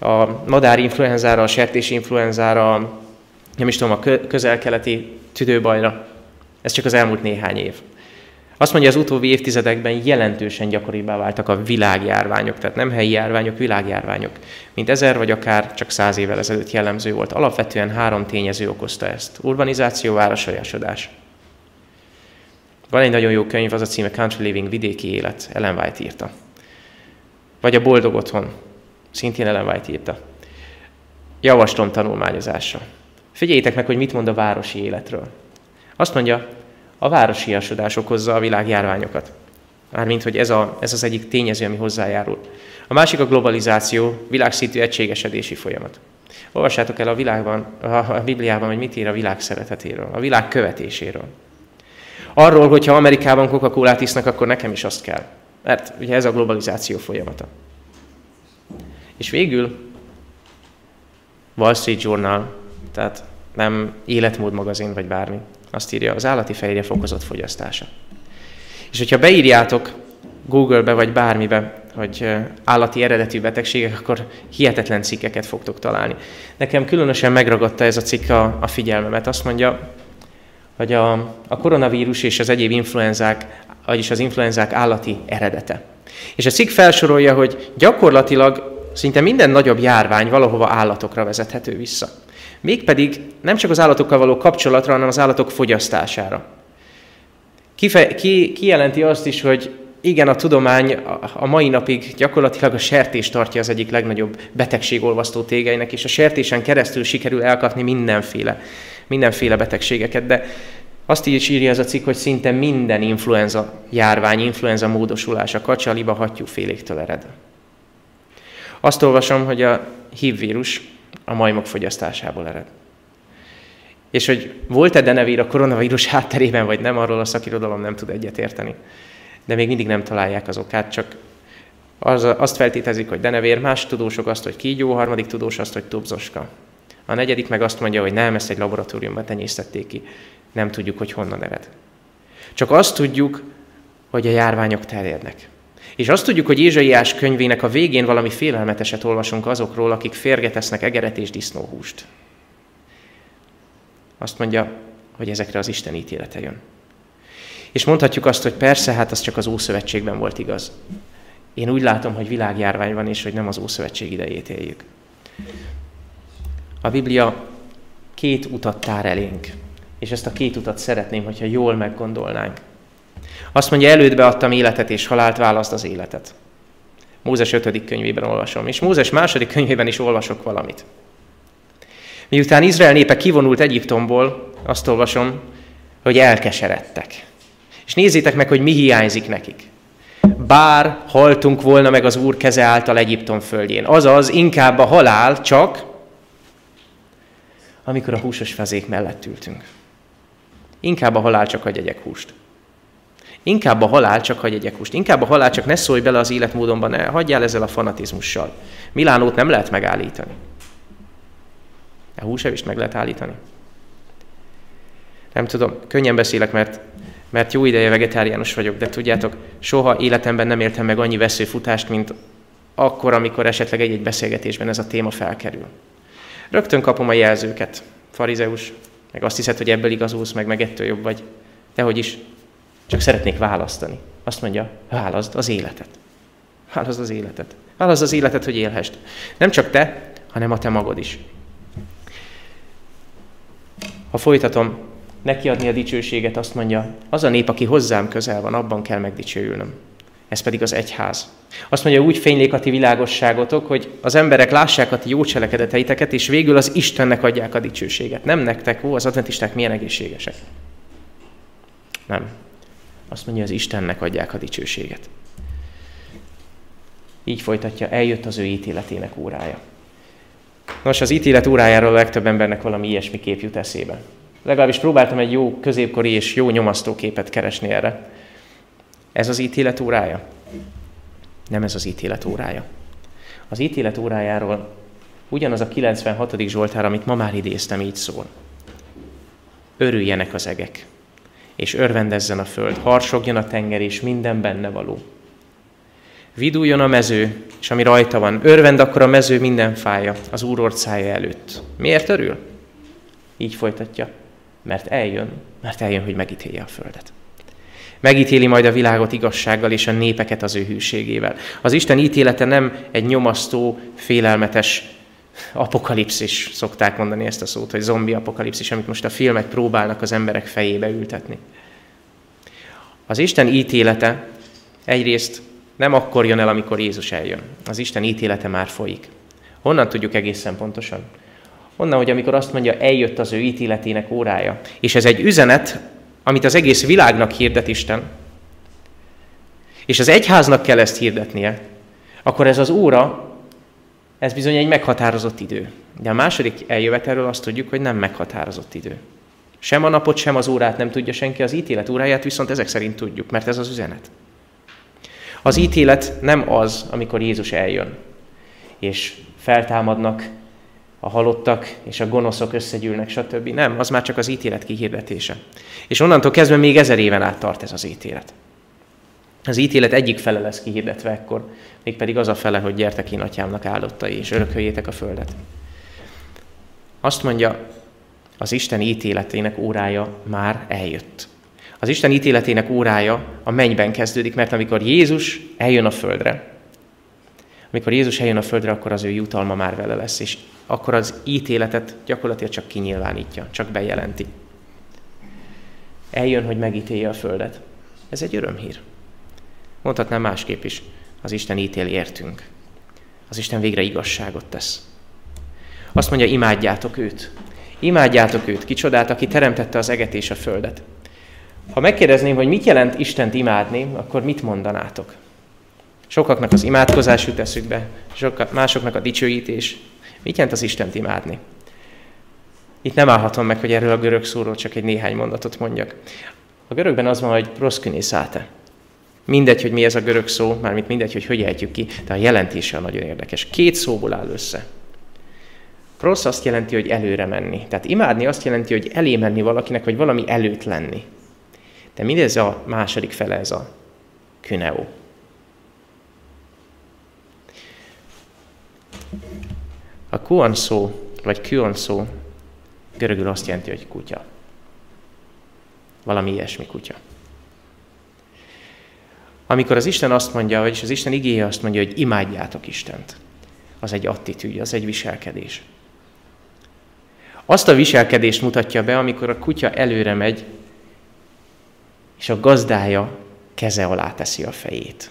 a madárinfluenzára, a sertésinfluenzára, nem is tudom, a közel-keleti tüdőbajra? Ez csak az elmúlt néhány év. Azt mondja, az utóbbi évtizedekben jelentősen gyakoribbá váltak a világjárványok, tehát nem helyi járványok, világjárványok, mint ezer vagy akár csak száz évvel ezelőtt jellemző volt. Alapvetően három tényező okozta ezt. Urbanizáció, városajásodás. Van egy nagyon jó könyv, az a címe Country Living, vidéki élet, Ellen White írta. Vagy a Boldog otthon, szintén Ellen White írta. Javaslom tanulmányozásra. Figyeljétek meg, hogy mit mond a városi életről. Azt mondja, a városiasodás okozza a világ járványokat. Mármint, hogy ez, a, ez az egyik tényező, ami hozzájárul. A másik a globalizáció, világszintű egységesedési folyamat. Olvassátok el a világban, a Bibliában, hogy mit ír a világ szeretetéről, a világ követéséről. Arról, hogyha Amerikában coca isznak, akkor nekem is azt kell. Mert ugye ez a globalizáció folyamata. És végül Wall Street Journal, tehát nem életmód magazin vagy bármi, azt írja, az állati fehérje fokozott fogyasztása. És hogyha beírjátok Google-be vagy bármibe, hogy állati eredetű betegségek, akkor hihetetlen cikkeket fogtok találni. Nekem különösen megragadta ez a cikk a, a figyelmemet. Azt mondja, hogy a, a koronavírus és az egyéb influenzák, vagyis az influenzák állati eredete. És a cikk felsorolja, hogy gyakorlatilag szinte minden nagyobb járvány valahova állatokra vezethető vissza. Mégpedig nem csak az állatokkal való kapcsolatra, hanem az állatok fogyasztására. Kife- ki, kijelenti azt is, hogy igen, a tudomány a mai napig gyakorlatilag a sertés tartja az egyik legnagyobb betegségolvasztó tégeinek, és a sertésen keresztül sikerül elkapni mindenféle, mindenféle betegségeket, de azt is írja ez a cikk, hogy szinte minden influenza járvány, influenza módosulás a kacsa, liba, hattyú féléktől ered. Azt olvasom, hogy a HIV vírus a majmok fogyasztásából ered. És hogy volt-e denevér a koronavírus hátterében, vagy nem, arról a szakirodalom nem tud egyetérteni. De még mindig nem találják az okát, csak az, azt feltétezik, hogy denevér, más tudósok azt, hogy kígyó, harmadik tudós azt, hogy tubzoska. A negyedik meg azt mondja, hogy nem, ezt egy laboratóriumban tenyésztették ki. Nem tudjuk, hogy honnan ered. Csak azt tudjuk, hogy a járványok terjednek. És azt tudjuk, hogy Ézsaiás könyvének a végén valami félelmeteset olvasunk azokról, akik férgetesznek egeret és disznóhúst. Azt mondja, hogy ezekre az Isten ítélete jön. És mondhatjuk azt, hogy persze, hát az csak az Ószövetségben volt igaz. Én úgy látom, hogy világjárvány van, és hogy nem az Ószövetség idejét éljük. A Biblia két utat tár elénk, és ezt a két utat szeretném, hogyha jól meggondolnánk. Azt mondja, elődbe adtam életet és halált, választ az életet. Mózes 5. könyvében olvasom, és Mózes második könyvében is olvasok valamit. Miután Izrael népe kivonult Egyiptomból, azt olvasom, hogy elkeseredtek. És nézzétek meg, hogy mi hiányzik nekik. Bár haltunk volna meg az Úr keze által Egyiptom földjén. Azaz, inkább a halál csak, amikor a húsos fezék mellett ültünk. Inkább a halál csak a gyegyek húst. Inkább a halál csak hagy egyek húst. Inkább a halál csak ne szólj bele az életmódomban, ne hagyjál ezzel a fanatizmussal. Milánót nem lehet megállítani. A húsevist meg lehet állítani. Nem tudom, könnyen beszélek, mert, mert jó ideje vegetáriánus vagyok, de tudjátok, soha életemben nem éltem meg annyi veszőfutást, mint akkor, amikor esetleg egy-egy beszélgetésben ez a téma felkerül. Rögtön kapom a jelzőket. Farizeus, meg azt hiszed, hogy ebből igazulsz, meg meg ettől jobb vagy. Dehogy is, csak szeretnék választani. Azt mondja, válaszd az életet. Válaszd az életet. Válaszd az életet, hogy élhest. Nem csak te, hanem a te magad is. Ha folytatom, nekiadni a dicsőséget, azt mondja, az a nép, aki hozzám közel van, abban kell megdicsőülnöm. Ez pedig az egyház. Azt mondja, úgy fénylék a ti világosságotok, hogy az emberek lássák a ti jó cselekedeteiteket, és végül az Istennek adják a dicsőséget. Nem nektek, ó, az adventisták milyen egészségesek. Nem. Azt mondja, az Istennek adják a dicsőséget. Így folytatja, eljött az ő ítéletének órája. Nos, az ítélet órájáról a legtöbb embernek valami ilyesmi kép jut eszébe. legalábbis próbáltam egy jó középkori és jó nyomasztóképet keresni erre. Ez az ítélet órája? Nem ez az ítélet órája. Az ítélet órájáról ugyanaz a 96. Zsoltár, amit ma már idéztem, így szól. Örüljenek az egek, és örvendezzen a föld, harsogjon a tenger, és minden benne való. Viduljon a mező, és ami rajta van, örvend akkor a mező minden fája az Úr orcája előtt. Miért örül? Így folytatja. Mert eljön, mert eljön, hogy megítélje a földet. Megítéli majd a világot igazsággal és a népeket az ő hűségével. Az Isten ítélete nem egy nyomasztó, félelmetes apokalipszis, szokták mondani ezt a szót, hogy zombi apokalipszis, amit most a filmek próbálnak az emberek fejébe ültetni. Az Isten ítélete egyrészt nem akkor jön el, amikor Jézus eljön. Az Isten ítélete már folyik. Honnan tudjuk egészen pontosan? Onnan, hogy amikor azt mondja, eljött az ő ítéletének órája. És ez egy üzenet, amit az egész világnak hirdet Isten, és az egyháznak kell ezt hirdetnie, akkor ez az óra, ez bizony egy meghatározott idő. De a második eljövetelről azt tudjuk, hogy nem meghatározott idő. Sem a napot, sem az órát nem tudja senki, az ítélet óráját viszont ezek szerint tudjuk, mert ez az üzenet. Az ítélet nem az, amikor Jézus eljön, és feltámadnak a halottak és a gonoszok összegyűlnek, stb. Nem, az már csak az ítélet kihirdetése. És onnantól kezdve még ezer éven át tart ez az ítélet. Az ítélet egyik fele lesz kihirdetve ekkor, mégpedig az a fele, hogy gyertek én atyámnak áldottai, és örököljétek a földet. Azt mondja, az Isten ítéletének órája már eljött. Az Isten ítéletének órája a mennyben kezdődik, mert amikor Jézus eljön a földre, amikor Jézus eljön a földre, akkor az ő jutalma már vele lesz, és akkor az ítéletet gyakorlatilag csak kinyilvánítja, csak bejelenti. Eljön, hogy megítélje a földet. Ez egy örömhír. Mondhatnám másképp is. Az Isten ítél értünk. Az Isten végre igazságot tesz. Azt mondja, imádjátok őt. Imádjátok őt, kicsodát, aki teremtette az eget és a földet. Ha megkérdezném, hogy mit jelent Istent imádni, akkor mit mondanátok? Sokaknak az imádkozás jut eszükbe, sokak, másoknak a dicsőítés. Mit jelent az Istent imádni? Itt nem állhatom meg, hogy erről a görög szóról csak egy néhány mondatot mondjak. A görögben az van, hogy proszkünészáte. Mindegy, hogy mi ez a görög szó, mármint mindegy, hogy hogy ejtjük ki, de a jelentése nagyon érdekes. Két szóból áll össze. Prosz azt jelenti, hogy előre menni. Tehát imádni azt jelenti, hogy elé menni valakinek, vagy valami előtt lenni. De mindez a második fele, ez a küneo. A kuan szó, vagy kuan szó görögül azt jelenti, hogy kutya. Valami ilyesmi kutya. Amikor az Isten azt mondja, vagyis az Isten igéje azt mondja, hogy imádjátok Istent, az egy attitűd, az egy viselkedés. Azt a viselkedést mutatja be, amikor a kutya előre megy, és a gazdája keze alá teszi a fejét.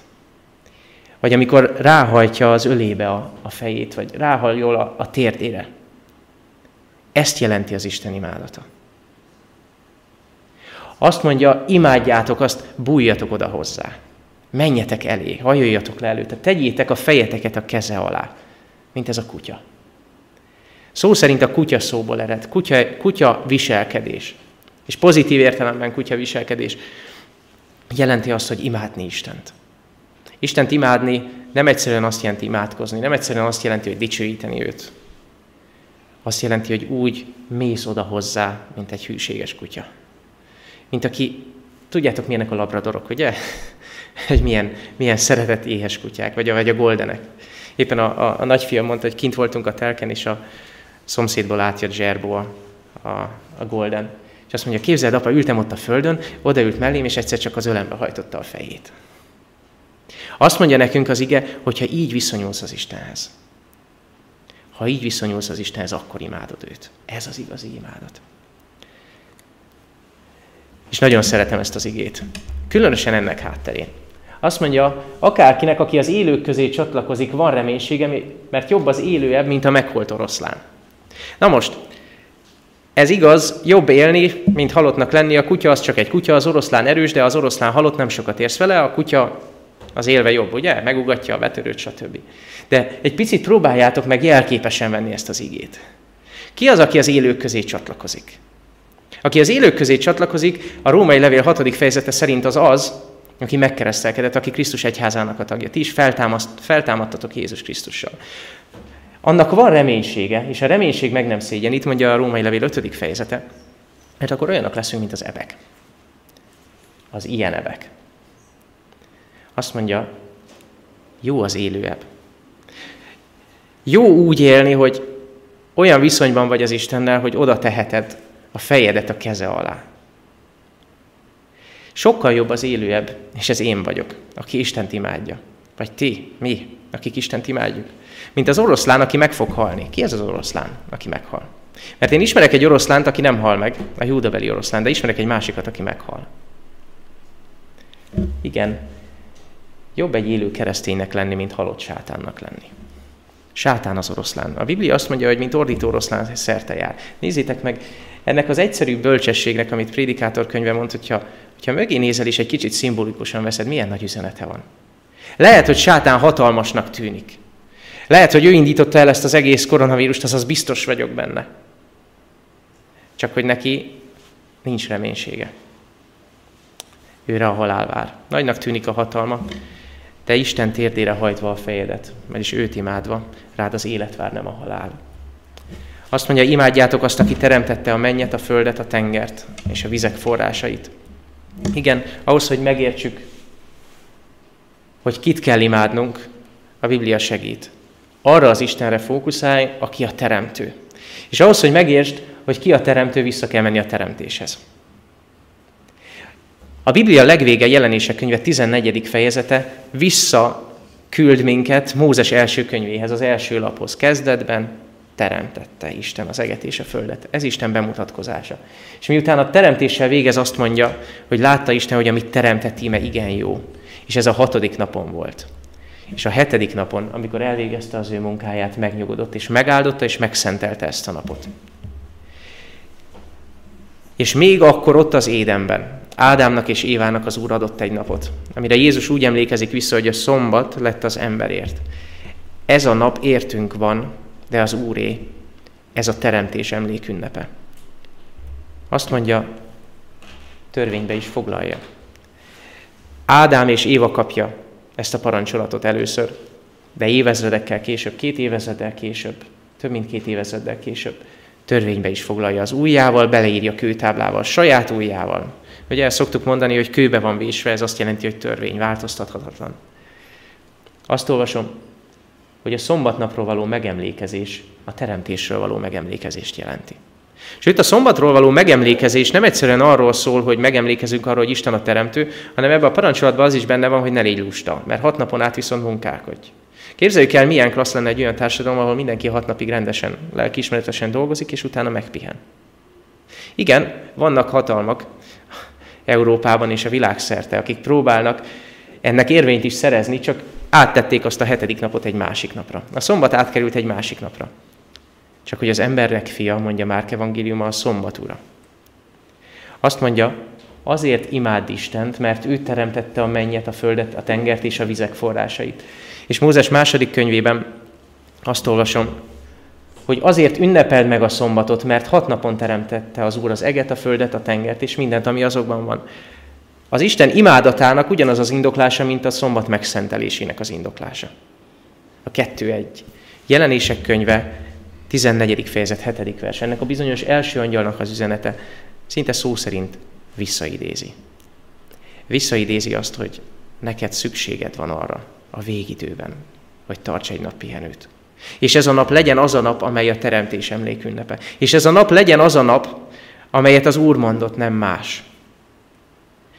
Vagy amikor ráhajtja az ölébe a, a fejét, vagy ráhaljol a, a térdére. Ezt jelenti az Isten imádata. Azt mondja, imádjátok azt, bújjatok oda hozzá. Menjetek elé, hajoljatok le előtte, tegyétek a fejeteket a keze alá, mint ez a kutya. Szó szerint a kutya szóból ered, kutya, kutya viselkedés. És pozitív értelemben kutya viselkedés jelenti azt, hogy imádni Istent. Istent imádni nem egyszerűen azt jelenti imádkozni, nem egyszerűen azt jelenti, hogy dicsőíteni őt. Azt jelenti, hogy úgy mész oda hozzá, mint egy hűséges kutya. Mint aki, tudjátok milyenek a labradorok, ugye? Hogy milyen, milyen szeretett éhes kutyák, vagy a, vagy a goldenek. Éppen a, a, a nagyfiam mondta, hogy kint voltunk a telken, és a szomszédból átjött Zserbó a, a, a golden. És azt mondja, képzeld, apa, ültem ott a földön, odaült mellém, és egyszer csak az ölembe hajtotta a fejét. Azt mondja nekünk az ige, hogyha így viszonyulsz az Istenhez. Ha így viszonyulsz az Istenhez, akkor imádod őt. Ez az igazi imádat. És nagyon szeretem ezt az igét. Különösen ennek hátterén. Azt mondja, akárkinek, aki az élők közé csatlakozik, van reménysége, mert jobb az élőebb, mint a megholt oroszlán. Na most, ez igaz, jobb élni, mint halottnak lenni. A kutya az csak egy kutya, az oroszlán erős, de az oroszlán halott nem sokat érsz vele, a kutya az élve jobb, ugye? Megugatja a betörőt, stb. De egy picit próbáljátok meg jelképesen venni ezt az igét. Ki az, aki az élők közé csatlakozik? Aki az élők közé csatlakozik, a római levél 6. fejezete szerint az az, aki megkeresztelkedett, aki Krisztus egyházának a tagja. Ti is feltámadtatok Jézus Krisztussal. Annak van reménysége, és a reménység meg nem szégyen. Itt mondja a római levél 5. fejezete. Mert akkor olyanok leszünk, mint az ebek. Az ilyen ebek. Azt mondja, jó az élőebb. Jó úgy élni, hogy olyan viszonyban vagy az Istennel, hogy oda teheted a fejedet a keze alá. Sokkal jobb az élőebb, és ez én vagyok, aki Istent imádja. Vagy ti, mi, akik Istent imádjuk. Mint az oroszlán, aki meg fog halni. Ki ez az oroszlán, aki meghal? Mert én ismerek egy oroszlánt, aki nem hal meg, a júdabeli oroszlán, de ismerek egy másikat, aki meghal. Igen, jobb egy élő kereszténynek lenni, mint halott sátánnak lenni. Sátán az oroszlán. A Biblia azt mondja, hogy mint ordító oroszlán szerte jár. Nézzétek meg, ennek az egyszerű bölcsességnek, amit Prédikátor könyve mond, hogyha, hogyha mögé nézel és egy kicsit szimbolikusan veszed, milyen nagy üzenete van. Lehet, hogy sátán hatalmasnak tűnik. Lehet, hogy ő indította el ezt az egész koronavírust, az biztos vagyok benne. Csak hogy neki nincs reménysége. Őre a halál vár. Nagynak tűnik a hatalma, te Isten térdére hajtva a fejedet, mert is őt imádva, rád az élet vár, nem a halál. Azt mondja, imádjátok azt, aki teremtette a mennyet, a földet, a tengert és a vizek forrásait. Igen, ahhoz, hogy megértsük, hogy kit kell imádnunk, a Biblia segít. Arra az Istenre fókuszálj, aki a teremtő. És ahhoz, hogy megértsd, hogy ki a teremtő, vissza kell menni a teremtéshez. A Biblia legvége jelenések könyve 14. fejezete visszaküld minket Mózes első könyvéhez, az első laphoz. Kezdetben teremtette Isten az eget és a földet. Ez Isten bemutatkozása. És miután a teremtéssel végez, azt mondja, hogy látta Isten, hogy amit teremtett íme igen jó. És ez a hatodik napon volt. És a hetedik napon, amikor elvégezte az ő munkáját, megnyugodott, és megáldotta, és megszentelte ezt a napot. És még akkor ott az édenben, Ádámnak és Évának az Úr adott egy napot, amire Jézus úgy emlékezik vissza, hogy a szombat lett az emberért. Ez a nap értünk van, de az Úré, ez a teremtés emlékünnepe. Azt mondja, törvénybe is foglalja. Ádám és Éva kapja ezt a parancsolatot először, de évezredekkel később, két évezreddel később, több mint két évezreddel később, törvénybe is foglalja az ujjával, beleírja kőtáblával, saját ujjával. Ugye el szoktuk mondani, hogy kőbe van vésve, ez azt jelenti, hogy törvény, változtathatatlan. Azt olvasom, hogy a szombatnapról való megemlékezés a teremtésről való megemlékezést jelenti. Itt a szombatról való megemlékezés nem egyszerűen arról szól, hogy megemlékezünk arról, hogy Isten a teremtő, hanem ebben a parancsolatban az is benne van, hogy ne légy lusta, mert hat napon át viszont munkálkodj. Képzeljük el, milyen klassz lenne egy olyan társadalom, ahol mindenki hat napig rendesen, lelkiismeretesen dolgozik, és utána megpihen. Igen, vannak hatalmak Európában és a világszerte, akik próbálnak ennek érvényt is szerezni, csak áttették azt a hetedik napot egy másik napra. A szombat átkerült egy másik napra. Csak hogy az embernek fia, mondja Márk evangéliuma, a szombat ura. Azt mondja, azért imád Istent, mert ő teremtette a mennyet, a földet, a tengert és a vizek forrásait. És Mózes második könyvében azt olvasom, hogy azért ünnepeld meg a szombatot, mert hat napon teremtette az Úr az eget, a földet, a tengert és mindent, ami azokban van. Az Isten imádatának ugyanaz az indoklása, mint a szombat megszentelésének az indoklása. A kettő egy. Jelenések könyve, 14. fejezet, 7. vers. Ennek a bizonyos első angyalnak az üzenete szinte szó szerint visszaidézi. Visszaidézi azt, hogy neked szükséged van arra a végidőben, hogy tarts egy nap pihenőt. És ez a nap legyen az a nap, amely a teremtés emlékünnepe. És ez a nap legyen az a nap, amelyet az Úr mondott, nem más.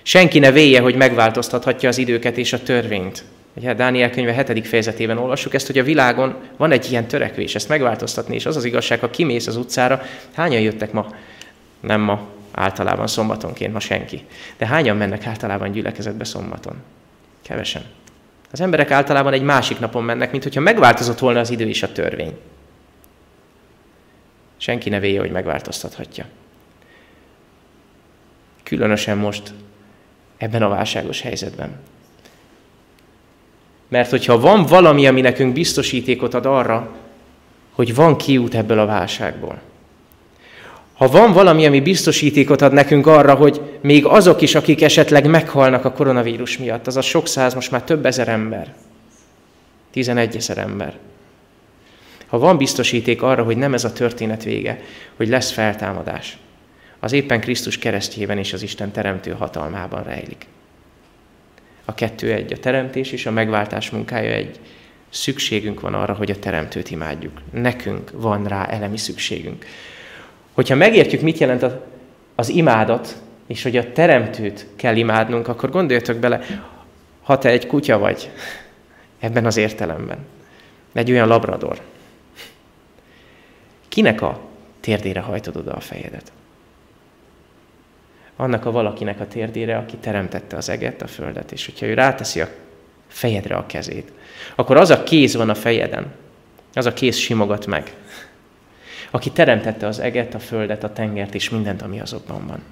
Senki ne véje, hogy megváltoztathatja az időket és a törvényt. Ugye Dániel könyve 7. fejezetében olvassuk ezt, hogy a világon van egy ilyen törekvés, ezt megváltoztatni, és az az igazság, ha kimész az utcára, hányan jöttek ma? Nem ma, általában szombatonként, ma senki. De hányan mennek általában gyülekezetbe szombaton? Kevesen. Az emberek általában egy másik napon mennek, mint hogyha megváltozott volna az idő és a törvény. Senki ne véje, hogy megváltoztathatja. Különösen most ebben a válságos helyzetben. Mert hogyha van valami, ami nekünk biztosítékot ad arra, hogy van kiút ebből a válságból, Ha van valami, ami biztosítékot ad nekünk arra, hogy még azok is, akik esetleg meghalnak a koronavírus miatt, az a sok száz, most már több ezer ember, 11 ezer ember. Ha van biztosíték arra, hogy nem ez a történet vége, hogy lesz feltámadás, az éppen Krisztus keresztjében és az Isten teremtő hatalmában rejlik. A kettő egy, a teremtés és a megváltás munkája egy. Szükségünk van arra, hogy a teremtőt imádjuk. Nekünk van rá elemi szükségünk. Hogyha megértjük, mit jelent az imádat, és hogy a teremtőt kell imádnunk, akkor gondoljatok bele, ha te egy kutya vagy, ebben az értelemben, egy olyan labrador, kinek a térdére hajtod oda a fejedet? Annak a valakinek a térdére, aki teremtette az eget, a földet, és hogyha ő ráteszi a fejedre a kezét, akkor az a kéz van a fejeden, az a kéz simogat meg, aki teremtette az eget, a földet, a tengert és mindent, ami azokban van.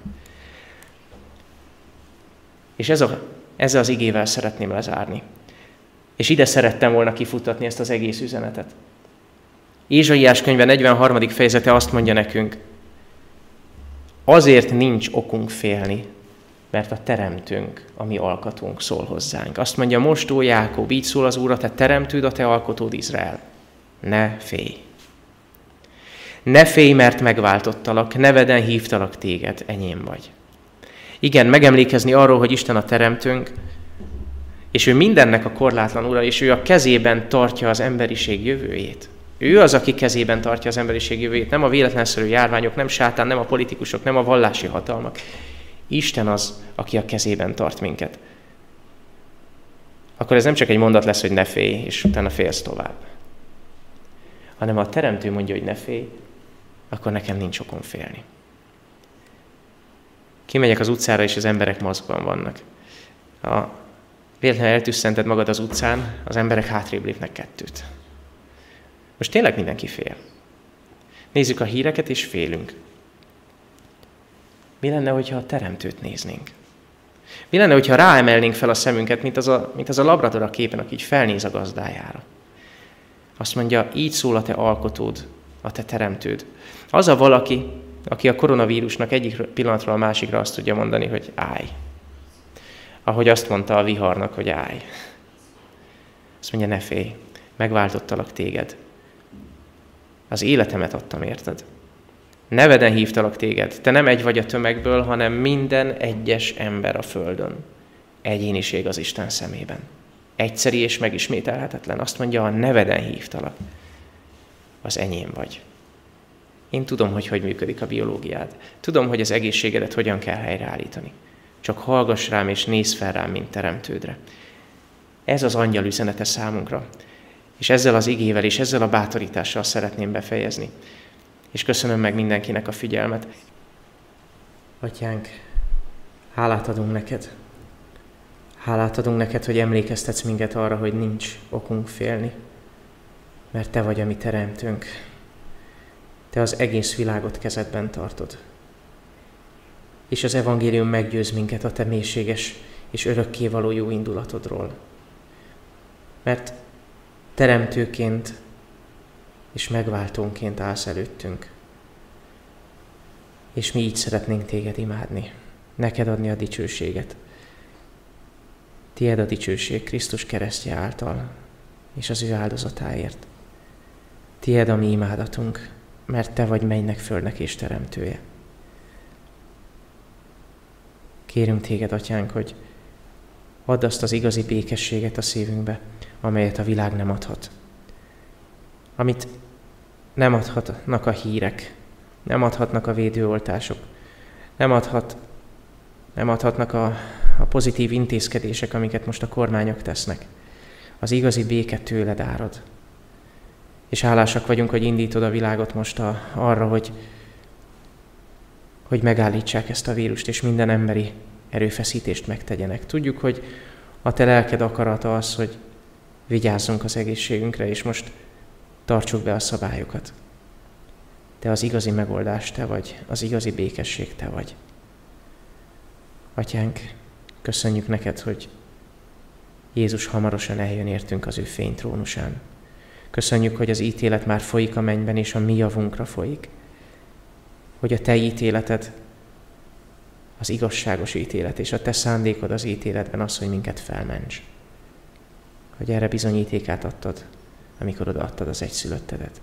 És ez a, ezzel az igével szeretném lezárni. És ide szerettem volna kifutatni ezt az egész üzenetet. Ézsaiás könyve 43. fejezete azt mondja nekünk, azért nincs okunk félni, mert a teremtünk, a mi alkatunk szól hozzánk. Azt mondja most, ó Jákob, így szól az Úr, a te teremtőd, a te alkotód Izrael. Ne félj! Ne félj, mert megváltottalak, neveden hívtalak téged, enyém vagy. Igen, megemlékezni arról, hogy Isten a teremtőnk, és ő mindennek a korlátlan ura, és ő a kezében tartja az emberiség jövőjét. Ő az, aki kezében tartja az emberiség jövőjét, nem a véletlenszerű járványok, nem sátán, nem a politikusok, nem a vallási hatalmak. Isten az, aki a kezében tart minket. Akkor ez nem csak egy mondat lesz, hogy ne félj, és utána félsz tovább. Hanem a teremtő mondja, hogy ne félj, akkor nekem nincs okom félni. Kimegyek az utcára, és az emberek maszkban vannak. Ha véletlenül eltűszented magad az utcán, az emberek hátrébb lépnek kettőt. Most tényleg mindenki fél. Nézzük a híreket, és félünk. Mi lenne, hogyha a teremtőt néznénk? Mi lenne, hogyha ráemelnénk fel a szemünket, mint az a, mint az a labrador a képen, aki így felnéz a gazdájára? Azt mondja, így szól a te alkotód, a te teremtőd. Az a valaki, aki a koronavírusnak egyik pillanatról a másikra azt tudja mondani, hogy állj. Ahogy azt mondta a viharnak, hogy állj. Azt mondja, ne félj, megváltottalak téged. Az életemet adtam, érted? Neveden hívtalak téged. Te nem egy vagy a tömegből, hanem minden egyes ember a földön. Egyéniség az Isten szemében. Egyszeri és megismételhetetlen. Azt mondja, a neveden hívtalak. Az enyém vagy. Én tudom, hogy hogy működik a biológiád. Tudom, hogy az egészségedet hogyan kell helyreállítani. Csak hallgass rám és nézz fel rám, mint teremtődre. Ez az angyal üzenete számunkra. És ezzel az igével és ezzel a bátorítással szeretném befejezni. És köszönöm meg mindenkinek a figyelmet. Atyánk, hálát adunk neked. Hálát adunk neked, hogy emlékeztetsz minket arra, hogy nincs okunk félni, mert Te vagy a mi teremtőnk. Te az egész világot kezedben tartod. És az evangélium meggyőz minket a Te mélységes és örökkévaló jó indulatodról. Mert teremtőként és megváltónként állsz előttünk. És mi így szeretnénk téged imádni, neked adni a dicsőséget. Tied a dicsőség Krisztus keresztje által, és az ő áldozatáért. Tied a mi imádatunk, mert Te vagy mennynek, földnek és teremtője. Kérünk Téged, Atyánk, hogy add azt az igazi békességet a szívünkbe, amelyet a világ nem adhat. Amit nem adhatnak a hírek, nem adhatnak a védőoltások, nem, adhat, nem adhatnak a, a pozitív intézkedések, amiket most a kormányok tesznek. Az igazi béke tőled árad. És hálásak vagyunk, hogy indítod a világot most a, arra, hogy, hogy megállítsák ezt a vírust, és minden emberi erőfeszítést megtegyenek. Tudjuk, hogy a te lelked akarata az, hogy vigyázzunk az egészségünkre, és most tartsuk be a szabályokat. Te az igazi megoldás, te vagy, az igazi békesség, te vagy. Atyánk, köszönjük neked, hogy Jézus hamarosan eljön értünk az ő fénytrónusán. Köszönjük, hogy az ítélet már folyik a mennyben, és a mi javunkra folyik. hogy a te ítéleted az igazságos ítélet, és a te szándékod az ítéletben az, hogy minket felments. Hogy erre bizonyítékát adtad, amikor odaadtad az egyszülöttedet.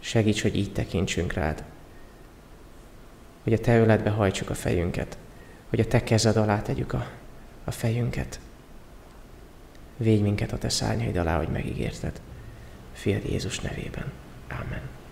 Segíts, hogy így tekintsünk rád. Hogy a te öletbe hajtsuk a fejünket. Hogy a te kezed alá tegyük a, a fejünket. Védj minket a te szárnyaid alá, hogy megígérted. Fiad Jézus nevében. Amen.